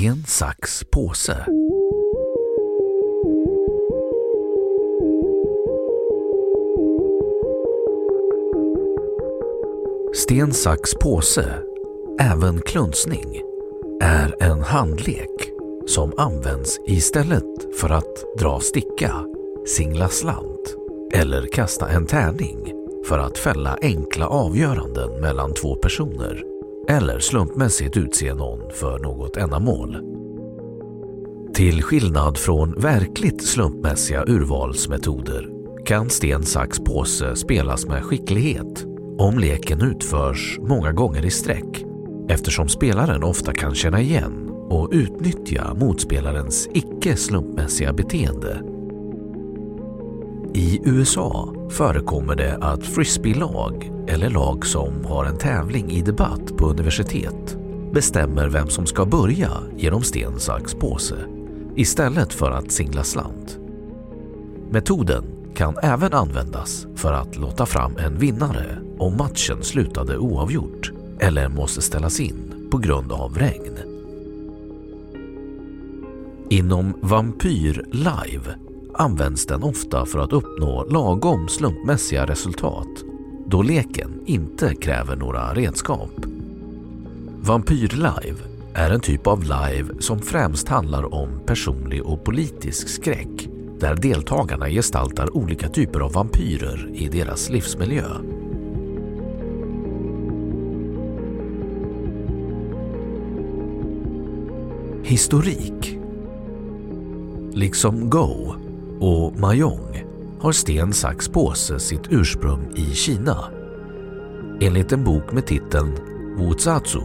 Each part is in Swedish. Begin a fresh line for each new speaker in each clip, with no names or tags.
Sten, sax, påse. Sten, sax, påse, även klunsning, är en handlek som används istället för att dra sticka, singla slant eller kasta en tärning för att fälla enkla avgöranden mellan två personer eller slumpmässigt utse någon för något ändamål. Till skillnad från verkligt slumpmässiga urvalsmetoder kan sten, sax, påse spelas med skicklighet om leken utförs många gånger i sträck eftersom spelaren ofta kan känna igen och utnyttja motspelarens icke slumpmässiga beteende. I USA förekommer det att frisbeelag eller lag som har en tävling i debatt på universitet bestämmer vem som ska börja genom sten, sax, påse istället för att singla slant. Metoden kan även användas för att låta fram en vinnare om matchen slutade oavgjort eller måste ställas in på grund av regn. Inom Vampyr Live används den ofta för att uppnå lagom slumpmässiga resultat då leken inte kräver några redskap. Vampyr Live är en typ av live som främst handlar om personlig och politisk skräck där deltagarna gestaltar olika typer av vampyrer i deras livsmiljö. Historik Liksom Go och Mahjong har sten, sax, påse sitt ursprung i Kina. Enligt en bok med titeln Wu Zatsu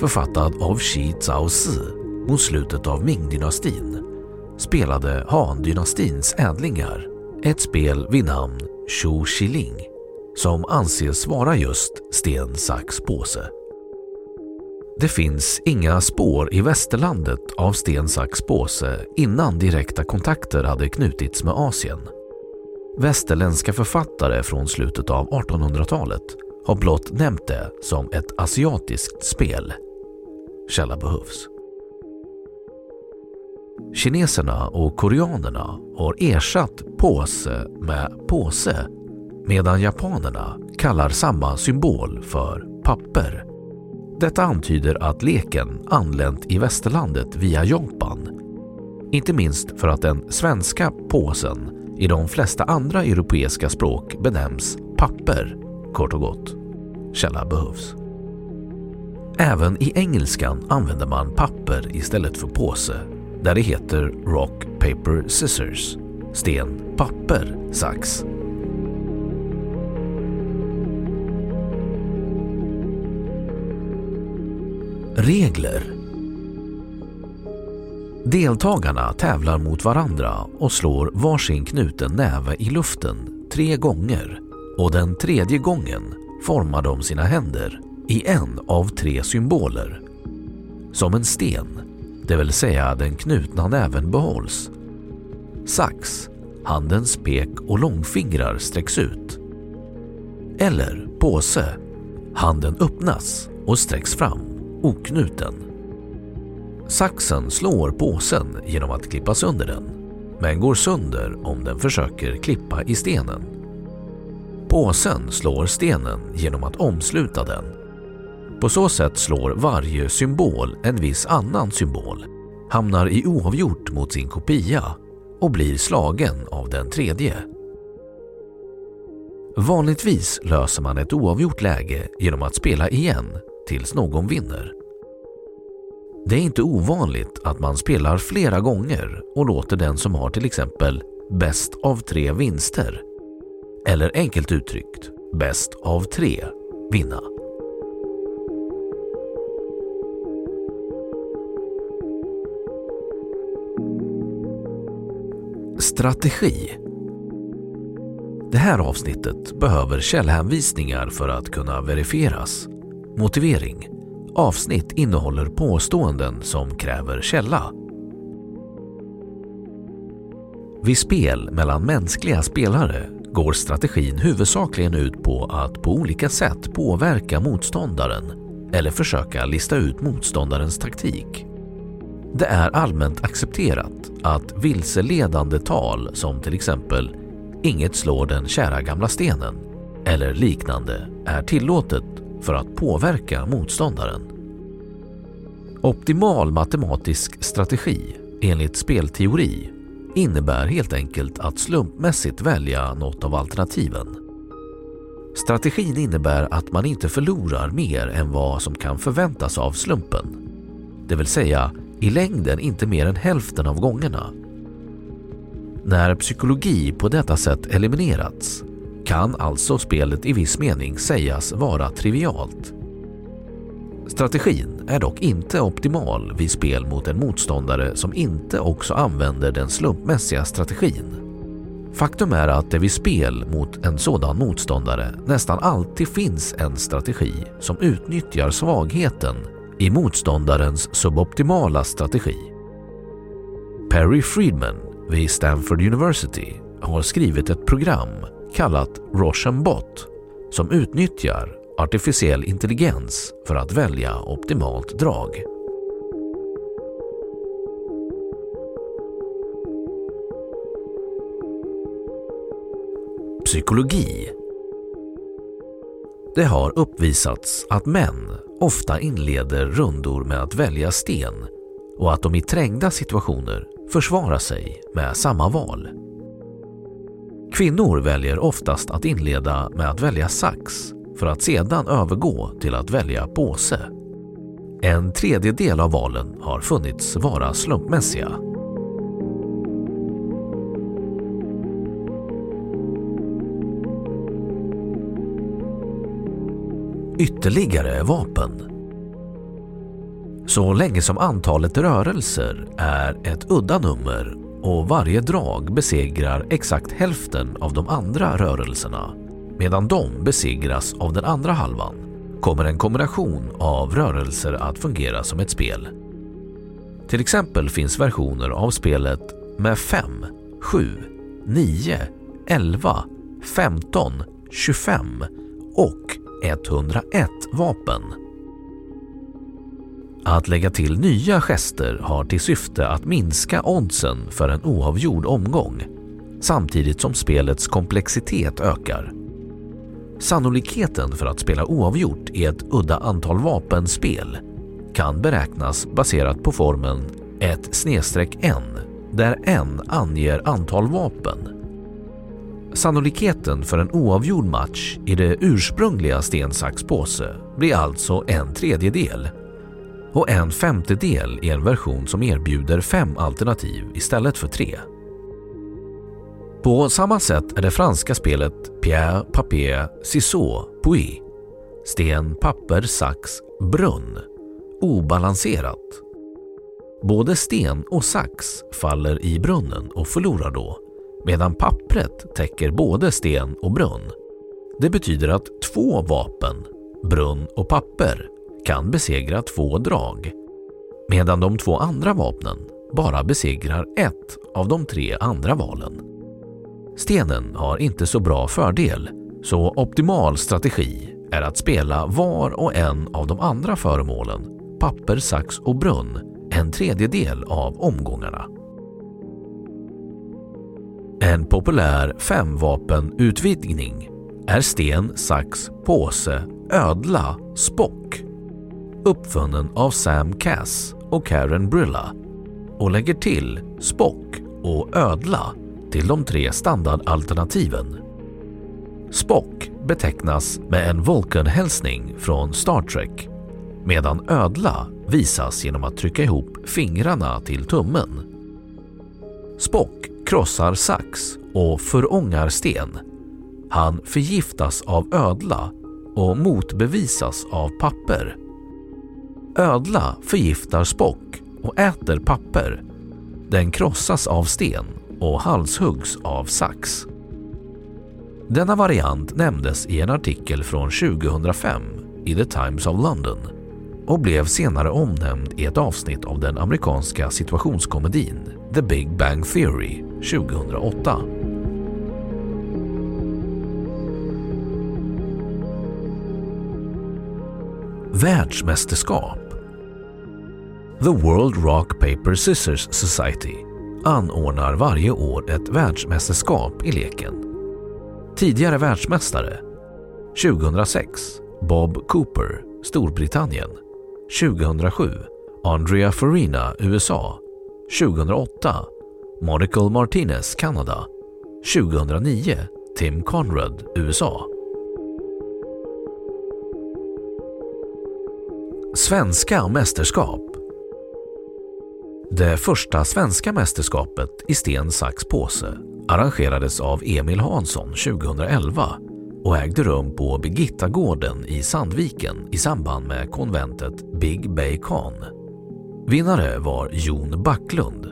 författad av Xi Zhaozi mot slutet av Ming-dynastin spelade Han-dynastins ädlingar ett spel vid namn Shu Xiling som anses vara just sten, sax, påse. Det finns inga spår i västerlandet av sten, sax, påse innan direkta kontakter hade knutits med Asien. Västerländska författare från slutet av 1800-talet har blott nämnt det som ett asiatiskt spel. Källa behövs. Kineserna och koreanerna har ersatt påse med påse medan japanerna kallar samma symbol för papper. Detta antyder att leken anlänt i västerlandet via Japan. Inte minst för att den svenska påsen i de flesta andra europeiska språk benämns papper, kort och gott. Källa behövs. Även i engelskan använder man papper istället för påse där det heter rock, paper, scissors, sten, papper, sax. Regler Deltagarna tävlar mot varandra och slår varsin knuten näve i luften tre gånger och den tredje gången formar de sina händer i en av tre symboler. Som en sten, det vill säga den knutna näven behålls. Sax, handens pek och långfingrar sträcks ut. Eller påse, handen öppnas och sträcks fram, oknuten. Saxen slår påsen genom att klippa sönder den, men går sönder om den försöker klippa i stenen. Påsen slår stenen genom att omsluta den. På så sätt slår varje symbol en viss annan symbol, hamnar i oavgjort mot sin kopia och blir slagen av den tredje. Vanligtvis löser man ett oavgjort läge genom att spela igen tills någon vinner. Det är inte ovanligt att man spelar flera gånger och låter den som har till exempel bäst av tre vinster, eller enkelt uttryckt bäst av tre, vinna. Strategi Det här avsnittet behöver källhänvisningar för att kunna verifieras. Motivering Avsnitt innehåller påståenden som kräver källa. Vid spel mellan mänskliga spelare går strategin huvudsakligen ut på att på olika sätt påverka motståndaren eller försöka lista ut motståndarens taktik. Det är allmänt accepterat att vilseledande tal som till exempel “inget slår den kära gamla stenen” eller liknande är tillåtet för att påverka motståndaren. Optimal matematisk strategi enligt spelteori innebär helt enkelt att slumpmässigt välja något av alternativen. Strategin innebär att man inte förlorar mer än vad som kan förväntas av slumpen. Det vill säga i längden inte mer än hälften av gångerna. När psykologi på detta sätt eliminerats kan alltså spelet i viss mening sägas vara trivialt. Strategin är dock inte optimal vid spel mot en motståndare som inte också använder den slumpmässiga strategin. Faktum är att det vid spel mot en sådan motståndare nästan alltid finns en strategi som utnyttjar svagheten i motståndarens suboptimala strategi. Perry Friedman vid Stanford University har skrivit ett program kallat Rochenbot som utnyttjar artificiell intelligens för att välja optimalt drag. Psykologi Det har uppvisats att män ofta inleder rundor med att välja sten och att de i trängda situationer försvarar sig med samma val. Kvinnor väljer oftast att inleda med att välja sax för att sedan övergå till att välja påse. En tredjedel av valen har funnits vara slumpmässiga. Ytterligare vapen Så länge som antalet rörelser är ett udda nummer och varje drag besegrar exakt hälften av de andra rörelserna medan de besegras av den andra halvan kommer en kombination av rörelser att fungera som ett spel. Till exempel finns versioner av spelet med 5, 7, 9, 11, 15, 25 och 101 vapen. Att lägga till nya gester har till syfte att minska oddsen för en oavgjord omgång samtidigt som spelets komplexitet ökar. Sannolikheten för att spela oavgjort i ett udda antal vapenspel kan beräknas baserat på formeln 1 n där n anger antal vapen. Sannolikheten för en oavgjord match i det ursprungliga sten, sax, påse blir alltså en tredjedel och en femtedel i en version som erbjuder fem alternativ istället för tre. På samma sätt är det franska spelet Pierre, Papier, Ciseaux, Pouille sten, papper, sax, brunn obalanserat. Både sten och sax faller i brunnen och förlorar då, medan pappret täcker både sten och brunn. Det betyder att två vapen, brunn och papper, kan besegra två drag, medan de två andra vapnen bara besegrar ett av de tre andra valen. Stenen har inte så bra fördel, så optimal strategi är att spela var och en av de andra föremålen, papper, sax och brunn, en tredjedel av omgångarna. En populär femvapenutvidgning är sten, sax, påse, ödla, spock uppfunnen av Sam Cass och Karen Brilla och lägger till Spock och ödla till de tre standardalternativen. Spock betecknas med en Vulcan-hälsning från Star Trek medan ödla visas genom att trycka ihop fingrarna till tummen. Spock krossar sax och förångar sten. Han förgiftas av ödla och motbevisas av papper. Ödla förgiftar Spock och äter papper. Den krossas av sten och halshuggs av sax. Denna variant nämndes i en artikel från 2005 i The Times of London och blev senare omnämnd i ett avsnitt av den amerikanska situationskomedin The Big Bang Theory 2008. Världsmästerskap The World Rock Paper Scissors Society anordnar varje år ett världsmästerskap i leken. Tidigare världsmästare. 2006 Bob Cooper, Storbritannien. 2007 Andrea Farina, USA 2008 Monica Martinez, Kanada. 2009 Tim Conrad, USA Svenska mästerskap. Det första svenska mästerskapet i sten, sax, påse arrangerades av Emil Hansson 2011 och ägde rum på Birgittagården i Sandviken i samband med konventet Big Bay Con. Vinnare var Jon Backlund.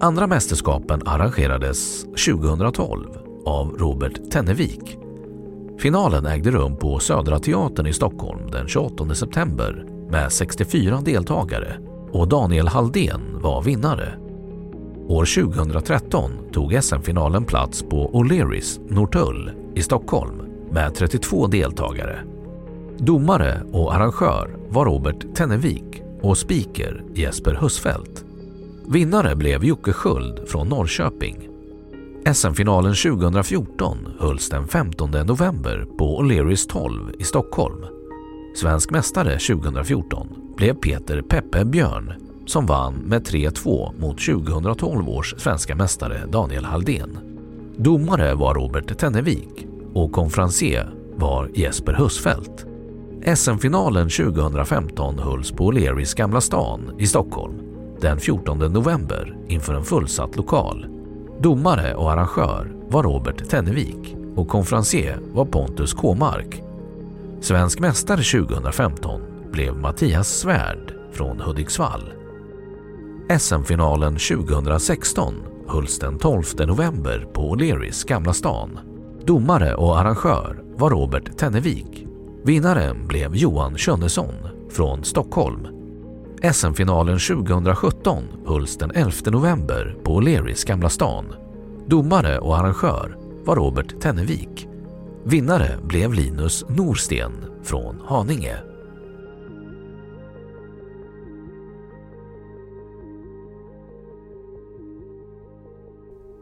Andra mästerskapen arrangerades 2012 av Robert Tennevik. Finalen ägde rum på Södra Teatern i Stockholm den 28 september med 64 deltagare och Daniel Halldén var vinnare. År 2013 tog SM-finalen plats på O'Learys Norrtull i Stockholm med 32 deltagare. Domare och arrangör var Robert Tennevik och speaker Jesper Husfeldt. Vinnare blev Jocke Sköld från Norrköping. SM-finalen 2014 hölls den 15 november på O'Learys 12 i Stockholm. Svensk mästare 2014 blev Peter Peppe Björn som vann med 3-2 mot 2012 års svenska mästare Daniel Halldén. Domare var Robert Tennevik och konferencier var Jesper Husfeldt. SM-finalen 2015 hölls på O'Learys Gamla stan i Stockholm den 14 november inför en fullsatt lokal. Domare och arrangör var Robert Tennevik och konferencier var Pontus Kåmark. Svensk mästare 2015 blev Mattias Svärd från Hudiksvall. SM-finalen 2016 hölls den 12 november på O'Learys Gamla stan. Domare och arrangör var Robert Tennevik. Vinnaren blev Johan Könnesson från Stockholm. SM-finalen 2017 hölls den 11 november på O'Learys Gamla stan. Domare och arrangör var Robert Tennevik. Vinnare blev Linus Norsten från Haninge.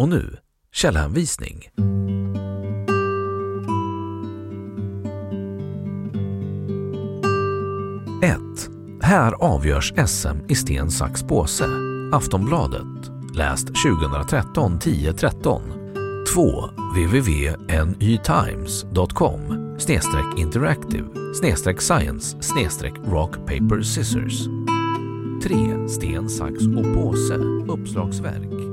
Och nu källhänvisning. Ett. Här avgörs SM i sten, sax, påse. Aftonbladet. Läst 2013 10 13. 2. www.nytimes.com snedstreck interactive snedstreck science snedstreck rock paper scissors. 3. Sten, sax och påse. Uppslagsverk.